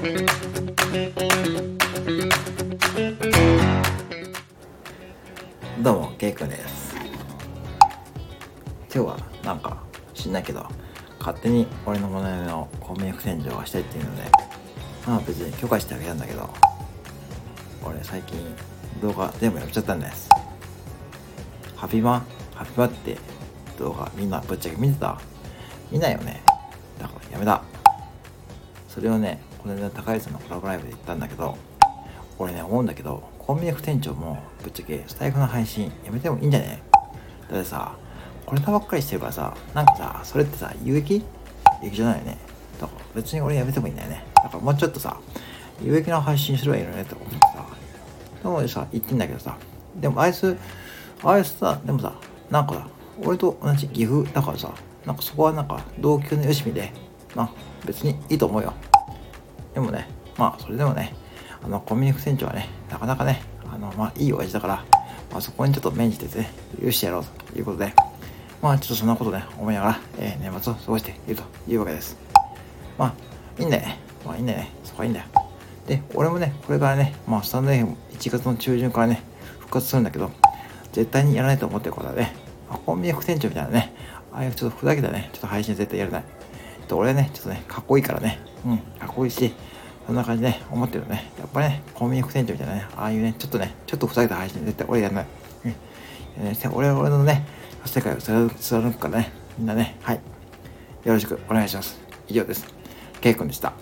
どうも、ケイくんです。今日はなんか知んないけど、勝手に俺のモノマネのコンビニ洗浄がしたいっていうので、まあ別に許可してあげたんだけど、俺最近動画全部やめちゃったんです。ハピバハピバって動画みんなぶっちゃけ見てた？見ないよね。だからやめた。それをね、この間高橋さんのコラボライブで言ったんだけど、俺ね思うんだけどコンビニ副店長もぶっちゃけスタイフの配信やめてもいいんじゃね？だってさこれたばっかりしてるからさなんかさそれってさ有益？有益じゃないよね？だから別に俺やめてもいいんだよね？だからもうちょっとさ有益な配信すればいいのねって思ってさでもさ言ってんだけどさでもあいつあいつさでもさなんかさ俺と同じ岐阜だからさなんかそこはなんか同級のよしみでまあ別にいいと思うよ。でもねまあそれでもねあのコンビニ副店長はねなかなかねあのまあいい親父だから、まあ、そこにちょっと免じてね許してやろうということでまあちょっとそんなことね思いながら、えー年末を過ごしているというわけです。まあいいんだよね。まあいいんだよね。そこはいいんだよ。で俺もねこれからねまあスタンド FM1 月の中旬からね復活するんだけど絶対にやらないと思ってることはね、あ、コンビニ副店長みたいなねああいうちょっとふざけたねちょっと配信絶対やらない。で俺はねちょっとねかっこいいからねうんかっこいいしそんな感じで、ね、思ってるね。やっぱりね、コンビニ副店長みたいなね、ああいうね、ちょっとね、ちょっとふざけた配信絶対俺やらない。うんね、俺は俺のね、世界を貫くからね、みんなね、はい。よろしくお願いします。以上です。ケイ君でした。